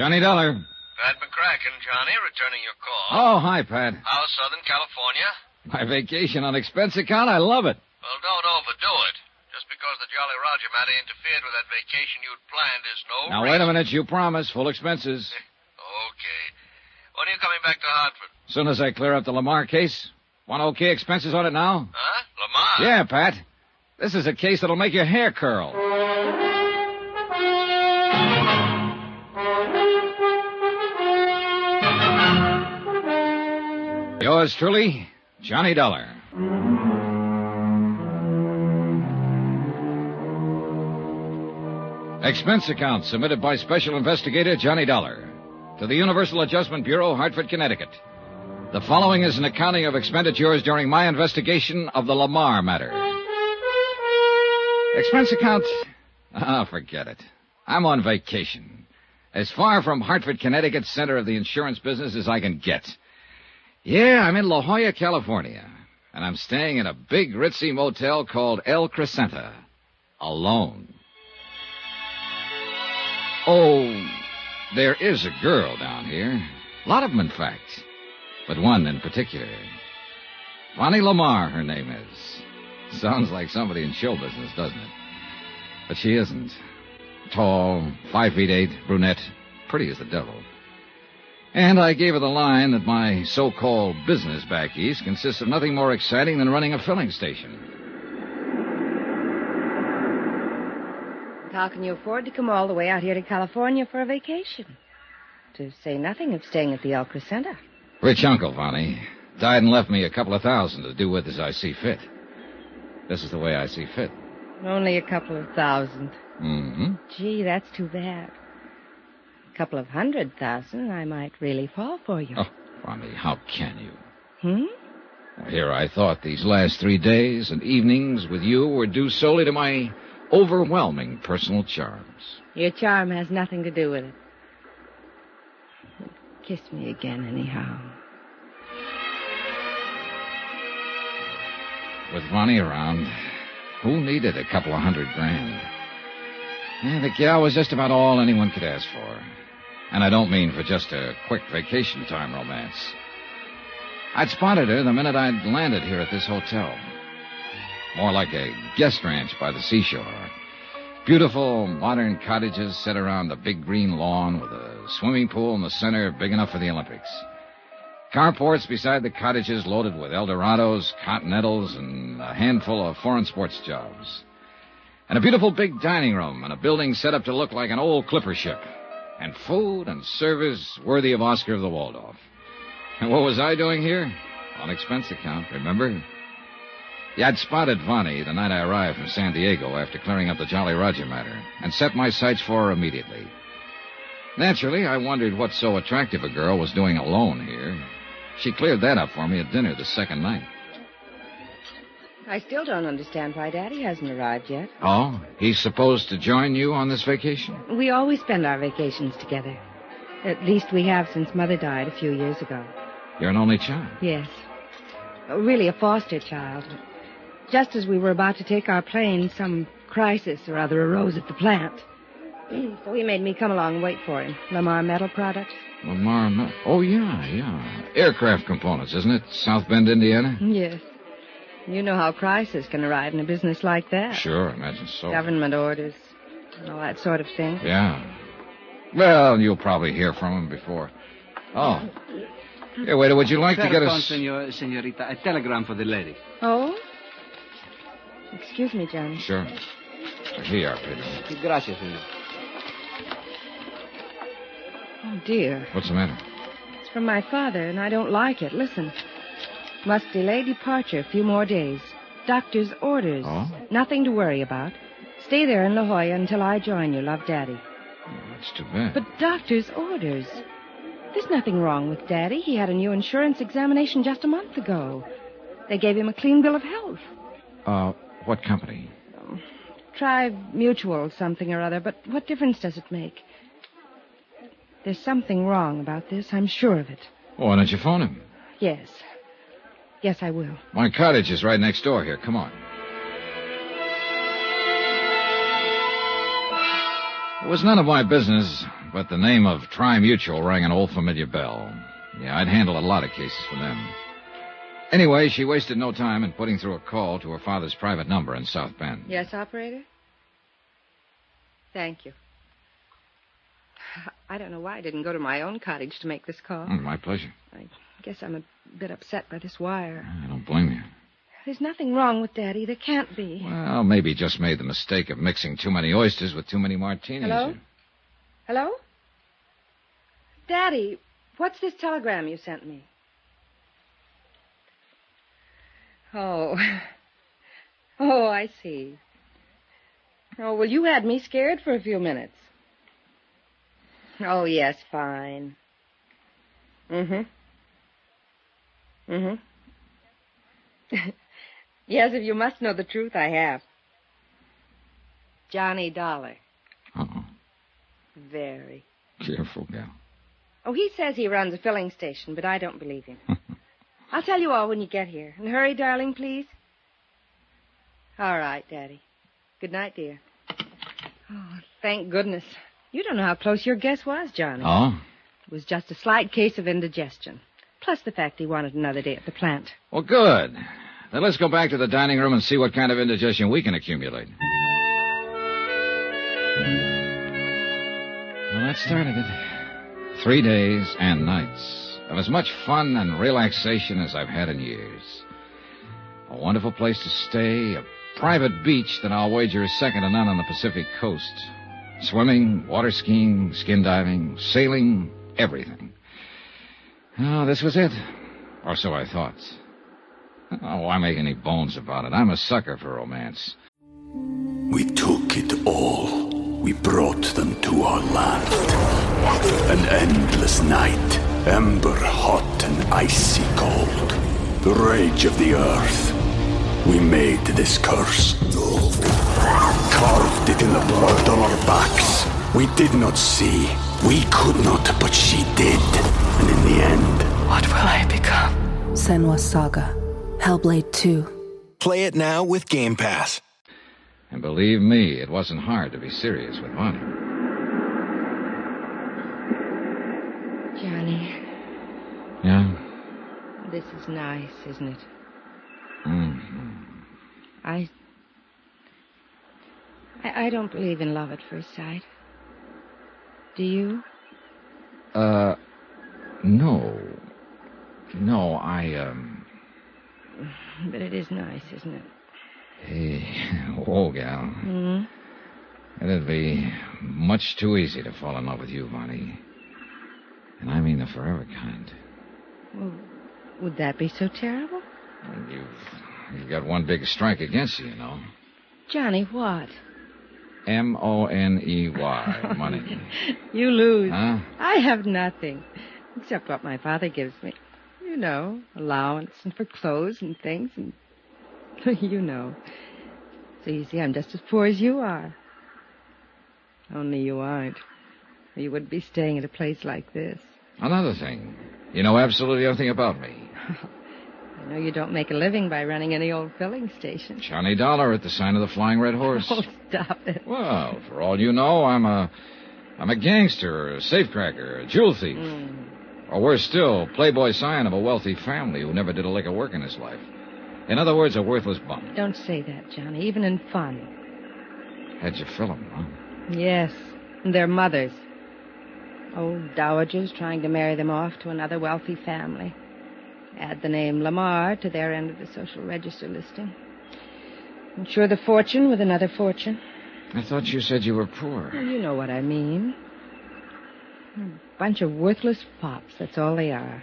Johnny Dollar. Pat McCracken, Johnny, returning your call. Oh, hi, Pat. How's Southern California? My vacation on expense account, I love it. Well, don't overdo it. Just because the Jolly Roger matter interfered with that vacation you'd planned is no Now, reason. wait a minute. You promise. Full expenses. Okay. When are you coming back to Hartford? Soon as I clear up the Lamarr case. Want okay expenses on it now? Huh? Lamarr? Yeah, Pat. This is a case that'll make your hair curl. Yours truly, Johnny Dollar. Expense account submitted by Special Investigator Johnny Dollar to the Universal Adjustment Bureau, Hartford, Connecticut. The following is an accounting of expenditures during my investigation of the Lamarr matter. Expense account? Ah, forget it. I'm on vacation. As far from Hartford, Connecticut, center of the insurance business as I can get. Yeah, I'm in La Jolla, California. And I'm staying in a big ritzy motel called El Crescenta. Alone. Oh, there is a girl down here. A lot of them, in fact. But one in particular. Vonnie Lamarr, her name is. Sounds like somebody in show business, doesn't it? But she isn't. Tall, five feet eight, brunette, pretty as the devil. And I gave her the line that my so-called business back east consists of nothing more exciting than running a filling station. How can you afford to come all the way out here to California for a vacation? To say nothing of staying at the El Crescenta. Rich uncle, Vonnie. Died and left me a couple of thousand to do with as I see fit. This is the way I see fit. Only a couple of thousand. Mm-hmm. Gee, that's too bad. A couple of hundred thousand, I might really fall for you. Oh, Vonnie, how can you? Hmm? Well, here I thought these last three days and evenings with you were due solely to my overwhelming personal charms. Your charm has nothing to do with it. Kiss me again, anyhow. With Vonnie around, who needed a couple of hundred grand? Eh, the gal was just about all anyone could ask for. And I don't mean for just a quick vacation time romance. I'd spotted her the minute I'd landed here at this hotel. More like a guest ranch by the seashore. Beautiful modern cottages set around the big green lawn with a swimming pool in the center big enough for the Olympics. Carports beside the cottages loaded with Eldorados, Continentals, and a handful of foreign sports jobs. And a beautiful big dining room and a building set up to look like an old clipper ship. And food and service worthy of Oscar of the Waldorf. And what was I doing here? On expense account, remember? Yeah, I'd spotted Vonnie the night I arrived from San Diego after clearing up the Jolly Roger matter and set my sights for her immediately. Naturally, I wondered what so attractive a girl was doing alone here. She cleared that up for me at dinner the second night. I still don't understand why Daddy hasn't arrived yet. Oh, he's supposed to join you on this vacation? We always spend our vacations together. At least we have since Mother died a few years ago. You're an only child. Yes. Really a foster child. Just as we were about to take our plane, some crisis or other arose at the plant. So he made me come along and wait for him. Lamarr Metal Products. Lamarr. Ma- Oh, yeah, yeah. Aircraft components, isn't it? South Bend, Indiana? Yes. You know how crisis can arrive in a business like that. Sure, imagine so. Government orders, and all that sort of thing. Yeah. Well, you'll probably hear from him before. Oh. Here, waiter, would you like to get Telephone, us... senor, senorita. A telegram for the lady. Oh? Excuse me, Johnny. Sure. Here you are, Pedro. Gracias, senor. Oh, dear. What's the matter? It's from my father, and I don't like it. Listen. Must delay departure a few more days. Doctor's orders. Oh? Nothing to worry about. Stay there in La Jolla until I join you. Love, Daddy. Oh, that's too bad. But doctor's orders. There's nothing wrong with Daddy. He had a new insurance examination just a month ago. They gave him a clean bill of health. Uh, what company? Try mutual something or other, but what difference does it make? There's something wrong about this. I'm sure of it. Oh, why don't you phone him? Yes. Yes, I will. My cottage is right next door here. Come on. It was none of my business, but the name of Tri Mutual rang an old familiar bell. Yeah, I'd handled a lot of cases for them. Anyway, she wasted no time in putting through a call to her father's private number in South Bend. Yes, operator? Thank you. I don't know why I didn't go to my own cottage to make this call. Mm, my pleasure. I guess I'm a bit upset by this wire. I don't blame you. There's nothing wrong with Daddy. There can't be. Well, maybe he just made the mistake of mixing too many oysters with too many martinis. Hello? Hello? Daddy, what's this telegram you sent me? Oh. Oh, I see. Oh, well, you had me scared for a few minutes. Oh, yes, fine. Mm-hmm. Mm-hmm. yes, if you must know the truth, I have. Johnny Dollar. Uh-oh. Very. Careful, gal. Oh, he says he runs a filling station, but I don't believe him. I'll tell you all when you get here. And hurry, darling, please. All right, Daddy. Good night, dear. Oh, thank goodness. You don't know how close your guess was, Johnny. Oh? It was just a slight case of indigestion. Plus the fact he wanted another day at the plant. Well, good. Then let's go back to the dining room and see what kind of indigestion we can accumulate. Well, that started it. Three days and nights of as much fun and relaxation as I've had in years. A wonderful place to stay, a private beach that I'll wager is second to none on the Pacific coast. Swimming, water skiing, skin diving, sailing, everything. Oh, this was it. Or so I thought. Oh, why make any bones about it? I'm a sucker for romance. We took it all. We brought them to our land. An endless night, ember hot and icy cold. The rage of the earth. We made this curse. Carved it in the blood on our backs. We did not see. We could not, but she did. And in the end, What will I become? Senua's Saga. Hellblade 2. Play it now with Game Pass. And believe me, it wasn't hard to be serious with Vonnie. Johnny, Yeah? this is nice, isn't it? hmm I. I, I don't believe in love at first sight. Do you? Uh, no. No, I, um. But it is nice, isn't it? Hey, whoa, gal. Hmm? It'd be much too easy to fall in love with you, Vonnie. And I mean the forever kind. Well, would that be so terrible? You've, you've got one big strike against you, you know. Johnny, what? M O N E Y, money. You lose. Huh? I have nothing, except what my father gives me. You know, allowance and for clothes and things, and you know. So you see, I'm just as poor as you are. Only you aren't. Or You wouldn't be staying at a place like this. Another thing. You know absolutely everything about me. I know you don't make a living by running any old filling station. Johnny Dollar at the sign of the Flying Red Horse. Oh, stop it. Well, for all you know, I'm a, I'm a gangster, a safecracker, a jewel thief, hmm. or worse still, playboy scion of a wealthy family who never did a lick of work in his life. In other words, a worthless bum. Don't say that, Johnny, even in fun. How'd you fill him, huh? Yes, and their mothers. Old dowagers trying to marry them off to another wealthy family. Add the name Lamarr to their end of the social register listing. Insure the fortune with another fortune. I thought you said you were poor. Well, you know what I mean. A bunch of worthless fops, that's all they are.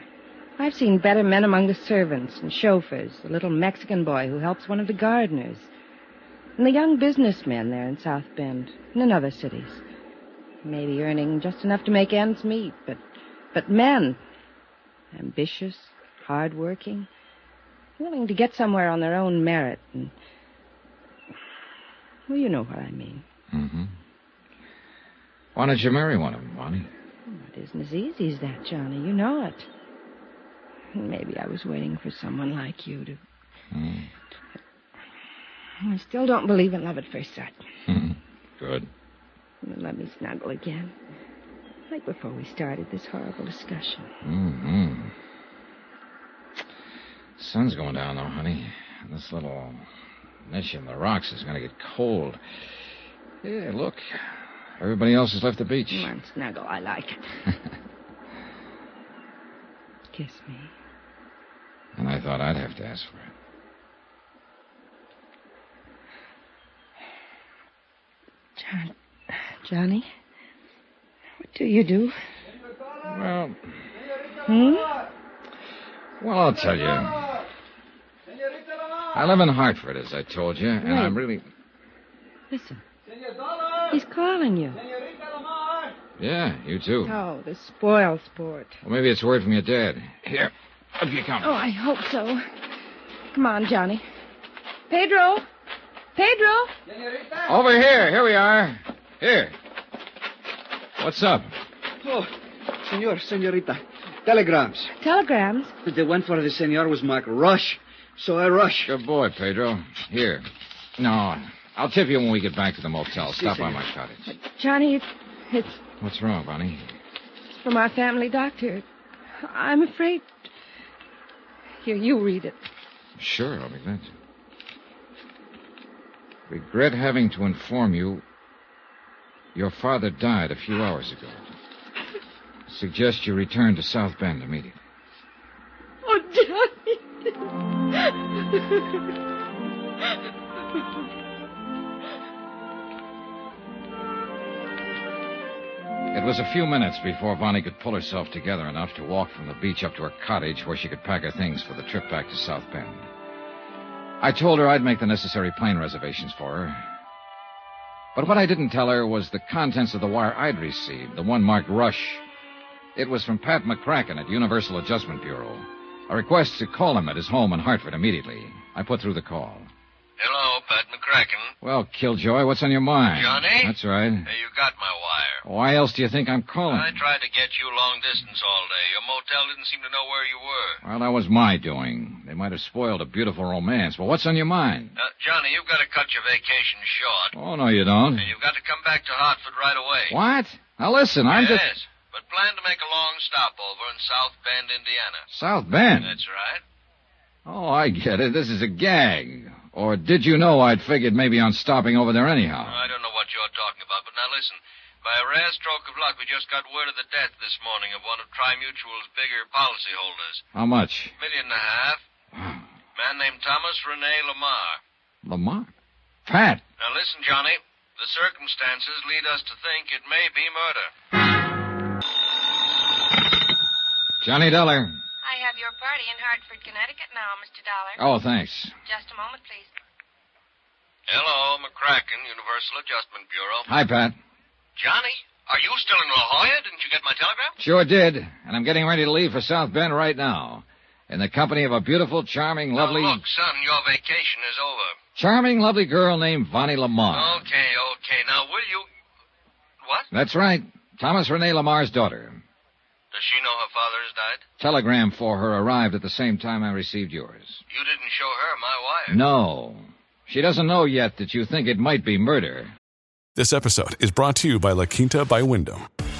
I've seen better men among the servants and chauffeurs, the little Mexican boy who helps one of the gardeners, and the young businessmen there in South Bend and in other cities. Maybe earning just enough to make ends meet, but but men. Ambitious, hard-working, willing to get somewhere on their own merit and well, you know what I mean. Mm-hmm. Why don't you marry one of them, Vonnie? It isn't as easy as that, Johnny. You know it. Maybe I was waiting for someone like you to. Mm. I still don't believe in love at first sight. Good. Let me snuggle again. Like before we started this horrible discussion. Mm-hmm. Sun's going down, though, honey. This little niche in the rocks is going to get cold. Yeah, look. Everybody else has left the beach. Come on, snuggle. I like it. Kiss me. And I thought I'd have to ask for it. John, Johnny, what do you do? Well, Hmm? well, I'll tell you. I live in Hartford, as I told you, and Right. I'm really. Listen. He's calling you. Yeah, you too. Oh, the spoil sport. Well, maybe it's word from your dad. Here, up you come. Oh, I hope so. Come on, Johnny. Pedro! Pedro! Over here. Here we are. Here. What's up? Oh, senor, senorita. Telegrams. Telegrams? The one for the senor was marked rush, so I rush. Good boy, Pedro. Here. No, I'll tip you when we get back to the motel. Stop by my cottage. Uh, Johnny, it's, it's What's wrong, Vonnie? It's from our family doctor. I'm afraid. Here, you read it. Sure, I'll be glad to. Regret having to inform you your father died a few hours ago. Suggest you return to South Bend immediately. Oh, Johnny! It was a few minutes before Vonnie could pull herself together enough to walk from the beach up to her cottage where she could pack her things for the trip back to South Bend. I told her I'd make the necessary plane reservations for her. But what I didn't tell her was the contents of the wire I'd received, the one marked Rush. It was from Pat McCracken at Universal Adjustment Bureau. A request to call him at his home in Hartford immediately. I put through the call. Hello, Pat McCracken. Well, Killjoy, what's on your mind? Johnny? That's right. Hey, you got my wire. Why else do you think I'm calling? I tried to get you long distance all day. Your motel didn't seem to know where you were. Well, that was my doing. They might have spoiled a beautiful romance. Well, what's on your mind? Uh, Johnny, you've got to cut your vacation short. Oh, no, you don't. And you've got to come back to Hartford right away. What? Now, listen, I'm yes, just. But plan to make a long stopover in South Bend, Indiana. South Bend. That's right. Oh, I get it. This is a gag. Or did you know I'd figured maybe on stopping over there anyhow? I don't know what you're talking about, but now listen. By a rare stroke of luck, we just got word of the death this morning of one of Trimutual's bigger policyholders. How much? A Million and a half. Man named Thomas Rene Lamarr. Lamarr? Pat. Now listen, Johnny. The circumstances lead us to think it may be murder. Johnny Dollar. I have your party in Hartford, Connecticut now, Mr. Dollar. Oh, thanks. Just a moment, please. Hello, McCracken, Universal Adjustment Bureau. Hi, Pat. Johnny, are you still in La Jolla? Didn't you get my telegram? Sure did. And I'm getting ready to leave for South Bend right now. In the company of a beautiful, charming, lovely. Now, look, son, your vacation is over. Charming, lovely girl named Vonnie Lamarr. Okay, okay. Now, will you. What? That's right. Thomas Rene Lamarr's daughter. Does she know her father has died? Telegram for her arrived at the same time I received yours. You didn't show her my wire. No. She doesn't know yet that you think it might be murder. This episode is brought to you by La Quinta by Wyndham.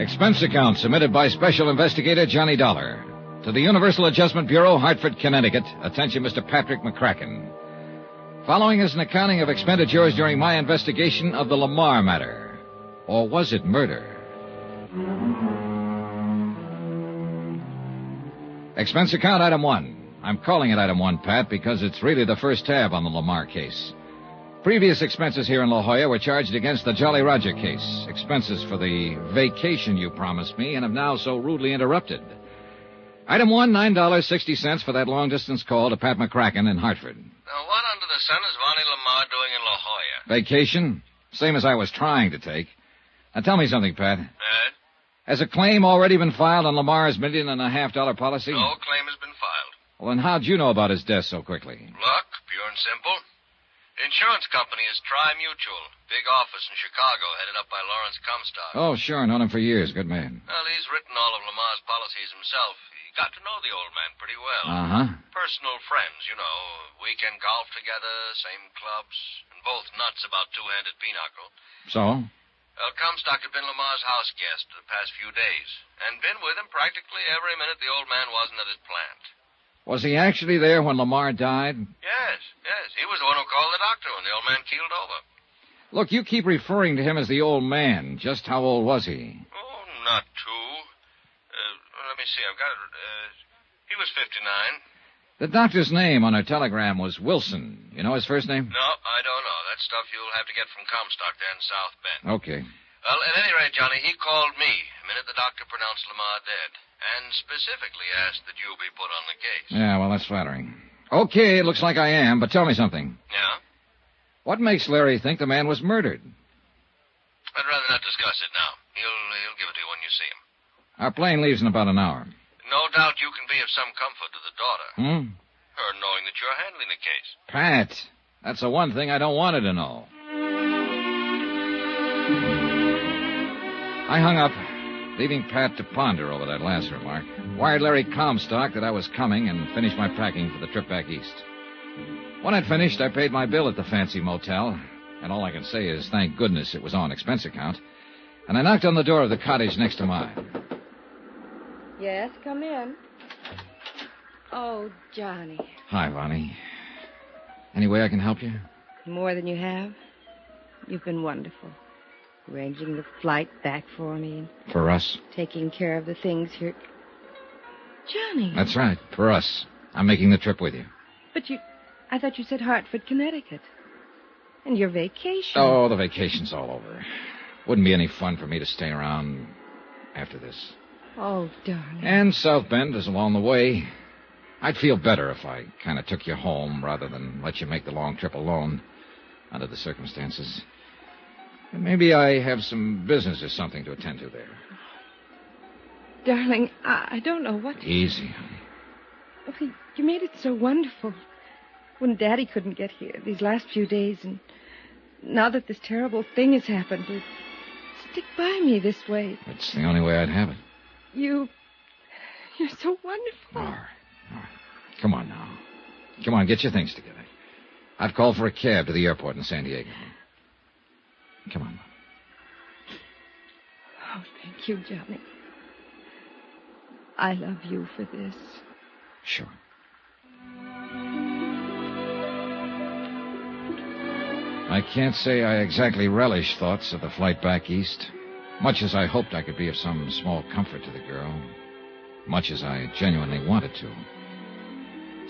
Expense account submitted by Special Investigator Johnny Dollar. To the Universal Adjustment Bureau, Hartford, Connecticut. Attention, Mr. Patrick McCracken. Following is an accounting of expenditures during my investigation of the Lamarr matter. Or was it murder? Expense account item one. I'm calling it item one, Pat, because it's really the first tab on the Lamarr case. Previous expenses here in La Jolla were charged against the Jolly Roger case. Expenses for the vacation you promised me and have now so rudely interrupted. Item one, nine dollars sixty cents for that long distance call to Pat McCracken in Hartford. Now, what under the sun is Vonnie Lamarr doing in La Jolla? Vacation? Same as I was trying to take. Now tell me something, Pat. Eh? Has a claim already been filed on Lamarr's million and a half dollar policy? No claim has been filed. Well, then how'd you know about his death so quickly? Luck, pure and simple. Insurance company is Tri-Mutual. Big office in Chicago, headed up by Lawrence Comstock. Oh, sure. Known him for years. Good man. Well, he's written all of Lamarr's policies himself. He got to know the old man pretty well. Uh-huh. Personal friends, you know. Weekend golf together, same clubs, and both nuts about two-handed pinochle. So? Well, Comstock had been Lamarr's house guest the past few days, and been with him practically every minute the old man wasn't at his plant. Was he actually there when Lamarr died? Yes, yes. He was the one who called the doctor when the old man keeled over. Look, you keep referring to him as the old man. Just how old was he? Oh, not too. Uh, let me see. I've got it. Uh, he was 59. The doctor's name on her telegram was Wilson. You know his first name? No, I don't know. That stuff you'll have to get from Comstock there in South Bend. Okay. Well, at any rate, Johnny, he called me the minute the doctor pronounced Lamarr dead, and specifically asked that you be put on the case. Yeah, well, that's flattering. Okay, it looks like I am, but tell me something. Yeah? What makes Larry think the man was murdered? I'd rather not discuss it now. He'll, he'll give it to you when you see him. Our plane leaves in about an hour. No doubt you can be of some comfort to the daughter. Hmm? Her knowing that you're handling the case. Pat, that's the one thing I don't want her to know. I hung up, leaving Pat to ponder over that last remark. Wired Larry Comstock that I was coming and finished my packing for the trip back east. When I'd finished, I paid my bill at the fancy motel, and all I can say is thank goodness it was on expense account. And I knocked on the door of the cottage next to mine. Yes, come in. Oh, Johnny. Hi, Vonnie. Any way I can help you? More than you have. You've been wonderful. Arranging the flight back for me For us? taking care of the things here. Johnny. That's right, for us. I'm making the trip with you. But you. I thought you said Hartford, Connecticut. And your vacation. Oh, the vacation's all over. Wouldn't be any fun for me to stay around after this. Oh, darling. And South Bend is along the way. I'd feel better if I kind of took you home rather than let you make the long trip alone under the circumstances. Maybe I have some business or something to attend to there. Darling, I, I don't know what. Easy, honey. Okay, you made it so wonderful. When Daddy couldn't get here these last few days, and now that this terrible thing has happened, to stick by me this way. It's the only way I'd have it. You. You're so wonderful. All right. All right. Come on now. Come on, get your things together. I've called for a cab to the airport in San Diego. Come on. Oh, thank you, Johnny. I love you for this. Sure. I can't say I exactly relish thoughts of the flight back east, much as I hoped I could be of some small comfort to the girl, much as I genuinely wanted to.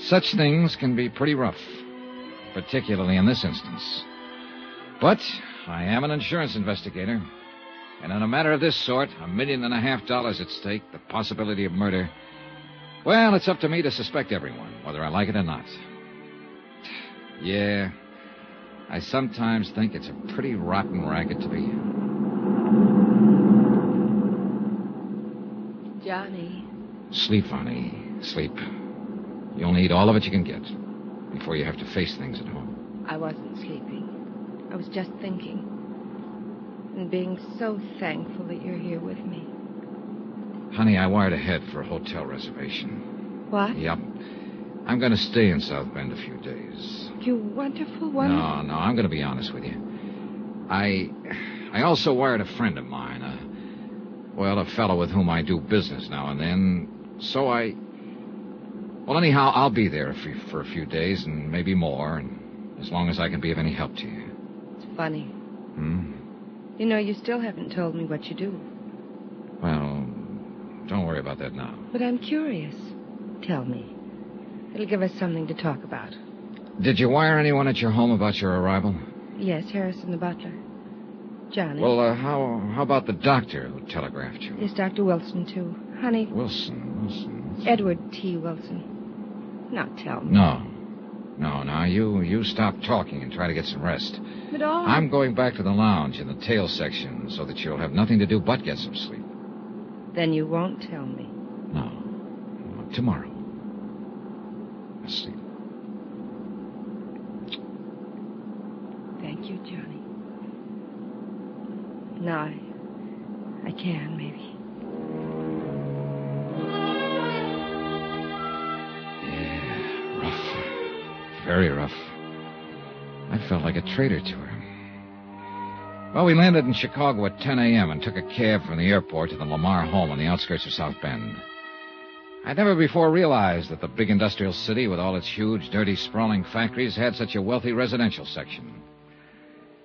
Such things can be pretty rough, particularly in this instance. But I am an insurance investigator, and in a matter of this sort, a million and a half dollars at stake, the possibility of murder, well, it's up to me to suspect everyone, whether I like it or not. Yeah, I sometimes think it's a pretty rotten racket to be in. Johnny. Sleep, Vonnie. Sleep. You'll need all of it you can get before you have to face things at home. I wasn't sleeping. I was just thinking. And being so thankful that you're here with me. Honey, I wired ahead for a hotel reservation. What? Yep. I'm going to stay in South Bend a few days. You wonderful, wonderful. No, no, I'm going to be honest with you. I. I also wired a friend of mine, a. Well, a fellow with whom I do business now and then. So I. Well, anyhow, I'll be there for, for a few days and maybe more, and as long as I can be of any help to you. It's funny. Hmm? You know, you still haven't told me what you do. Well, don't worry about that now. But I'm curious. Tell me. It'll give us something to talk about. Did you wire anyone at your home about your arrival? Yes, Harrison the butler. Johnny. Well, uh, how how about the doctor who telegraphed you? Yes, Dr. Wilson, too. Honey. Wilson, Wilson. Edward T. Wilson. Now tell me. No. No, now you you stop talking and try to get some rest. But all I'm going back to the lounge in the tail section so that you'll have nothing to do but get some sleep. Then you won't tell me. No. no tomorrow. I'll Sleep. Thank you, Johnny. Now I, I can, maybe. Very rough. I felt like a traitor to her. Well, we landed in Chicago at 10 a.m. and took a cab from the airport to the Lamarr home on the outskirts of South Bend. I'd never before realized that the big industrial city, with all its huge, dirty, sprawling factories, had such a wealthy residential section.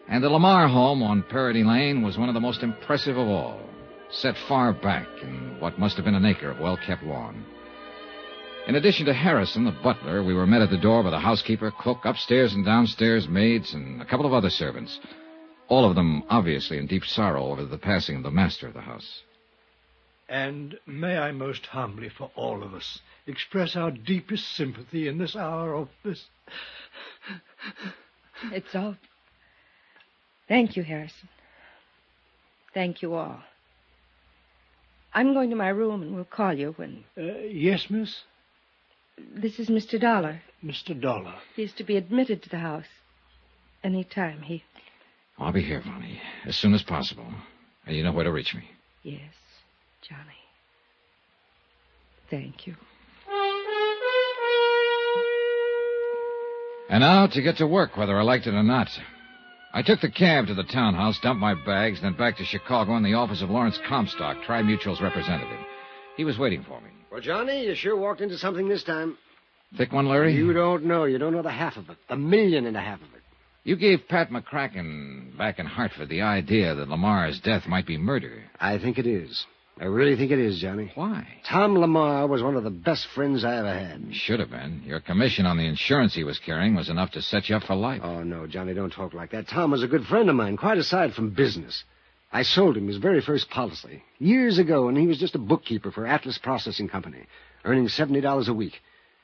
And the Lamarr home on Parody Lane was one of the most impressive of all, set far back in what must have been an acre of well kept lawn. In addition to Harrison, the butler, we were met at the door by the housekeeper, cook, upstairs and downstairs maids, and a couple of other servants. All of them obviously in deep sorrow over the passing of the master of the house. And may I most humbly, for all of us, express our deepest sympathy in this hour of this. It's all. Thank you, Harrison. Thank you all. I'm going to my room and we'll call you when. Uh, yes, miss? This is Mr. Dollar. Mr. Dollar. He is to be admitted to the house. Any time. He. I'll be here, Vonnie, as soon as possible. And you know where to reach me. Yes, Johnny. Thank you. And now to get to work, whether I liked it or not. I took the cab to the townhouse, dumped my bags, then back to Chicago in the office of Lawrence Comstock, Tri Mutual's representative. He was waiting for me. Well, Johnny, you sure walked into something this time. Thick one, Larry? You don't know. You don't know the half of it. The million and a half of it. You gave Pat McCracken back in Hartford the idea that Lamarr's death might be murder. I think it is. I really think it is, Johnny. Why? Tom Lamarr was one of the best friends I ever had. Should have been. Your commission on the insurance he was carrying was enough to set you up for life. Oh, no, Johnny, don't talk like that. Tom was a good friend of mine, quite aside from business. I sold him his very first policy years ago, and he was just a bookkeeper for Atlas Processing Company, earning $70 a week.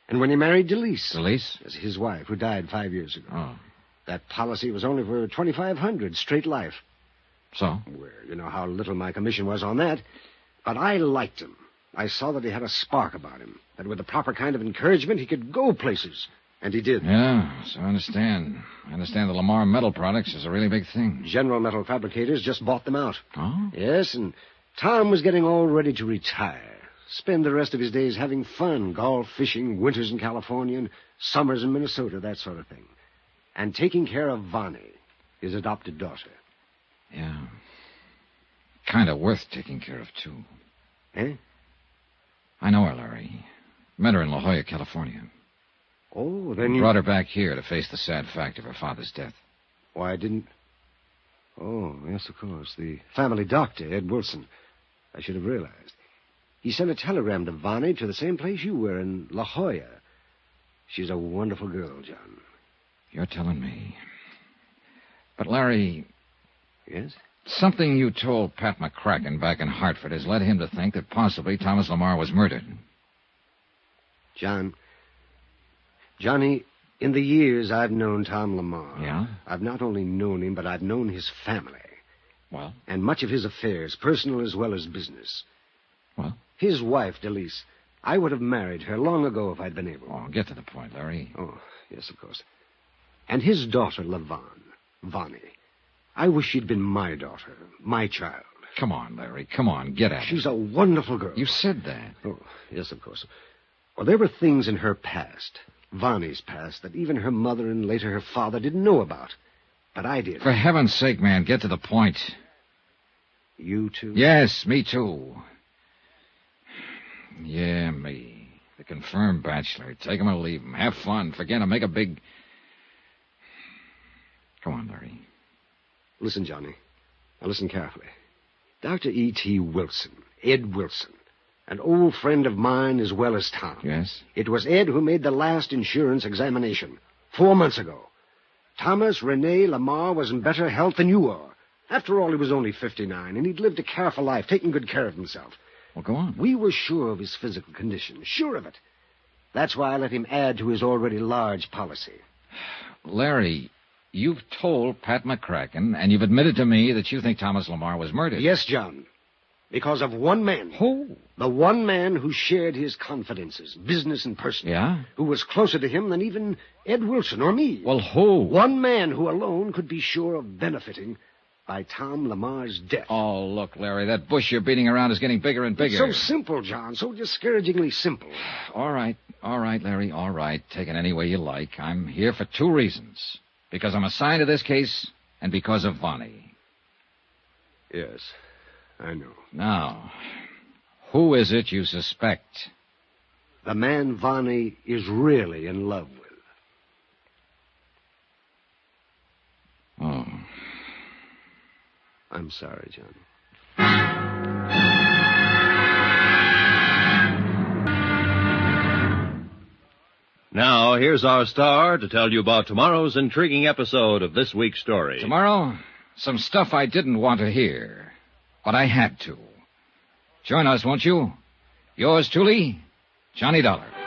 And when he married Delise. Delise? That's his wife, who died five years ago. Oh. That policy was only for 2500 straight life. So? Well, you know how little my commission was on that. But I liked him. I saw that he had a spark about him, that with the proper kind of encouragement, he could go places. And he did. Yeah, so I understand. I understand the Lamarr Metal Products is a really big thing. General Metal Fabricators just bought them out. Oh? Yes, and Tom was getting all ready to retire. Spend the rest of his days having fun, golf, fishing, winters in California, and summers in Minnesota, that sort of thing. And taking care of Vonnie, his adopted daughter. Yeah. Kind of worth taking care of, too. Eh? I know her, Larry. Met her in La Jolla, California. Oh, then you... Brought her back here to face the sad fact of her father's death. Why, I didn't... Oh, yes, of course. The family doctor, Ed Wilson. I should have realized. He sent a telegram to Vonnie to the same place you were in La Jolla. She's a wonderful girl, John. You're telling me. But, Larry. Yes? Something you told Pat McCracken back in Hartford has led him to think that possibly Thomas Lamarr was murdered. John. Johnny, in the years I've known Tom Lamarr. Yeah? I've not only known him, but I've known his family. Well? And much of his affairs, personal as well as business. Well? His wife, Delise. I would have married her long ago if I'd been able. Oh, get to the point, Larry. Oh, yes, of course. And his daughter, Levon, Vonnie. I wish she'd been my daughter, my child. Come on, Larry. Come on, get at She's it. She's a wonderful girl. You said that. Oh, yes, of course. Well, there were things in her past, Vonnie's past, that even her mother and later her father didn't know about. But I did. For heaven's sake, man, get to the point. You too? Yes, me too. Yeah, me. The confirmed bachelor. Take him or leave him. Have fun. Forget him. Make a big. Come on, Larry. Listen, Johnny. Now listen carefully. Dr. E.T. Wilson, Ed Wilson, an old friend of mine as well as Tom. Yes? It was Ed who made the last insurance examination, four months ago. Thomas Rene Lamarr was in better health than you are. After all, he was only 59, and he'd lived a careful life, taking good care of himself. Well, go on. We were sure of his physical condition, sure of it. That's why I let him add to his already large policy. Larry, you've told Pat McCracken, and you've admitted to me that you think Thomas Lamarr was murdered. Yes, John. Because of one man. Who? The one man who shared his confidences, business and personal. Yeah? Who was closer to him than even Ed Wilson or me. Well, who? One man who alone could be sure of benefiting by Tom Lamarr's death. Oh, look, Larry, that bush you're beating around is getting bigger and bigger. It's so simple, John. So discouragingly simple. All right, all right, Larry, all right. Take it any way you like. I'm here for two reasons. Because I'm assigned to this case, and because of Vonnie. Yes, I know. Now, who is it you suspect? The man Vonnie is really in love with. Oh. I'm sorry, John. Now, here's our star to tell you about tomorrow's intriguing episode of this week's story. Tomorrow, some stuff I didn't want to hear, but I had to. Join us, won't you? Yours truly, Johnny Dollar.